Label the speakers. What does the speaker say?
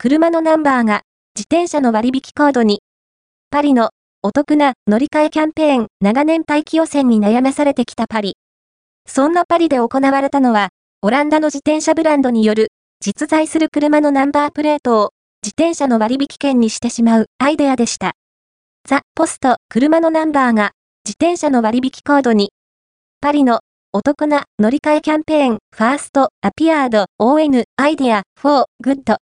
Speaker 1: 車のナンバーが自転車の割引コードに、パリのお得な乗り換えキャンペーン長年大気汚染に悩まされてきたパリ。そんなパリで行われたのは、オランダの自転車ブランドによる実在する車のナンバープレートを自転車の割引券にしてしまうアイデアでした。 The post 車のナンバーが自転車の割引コードに、パリのお得な乗り換えキャンペーンファーストアピアード ON アイデア4グッド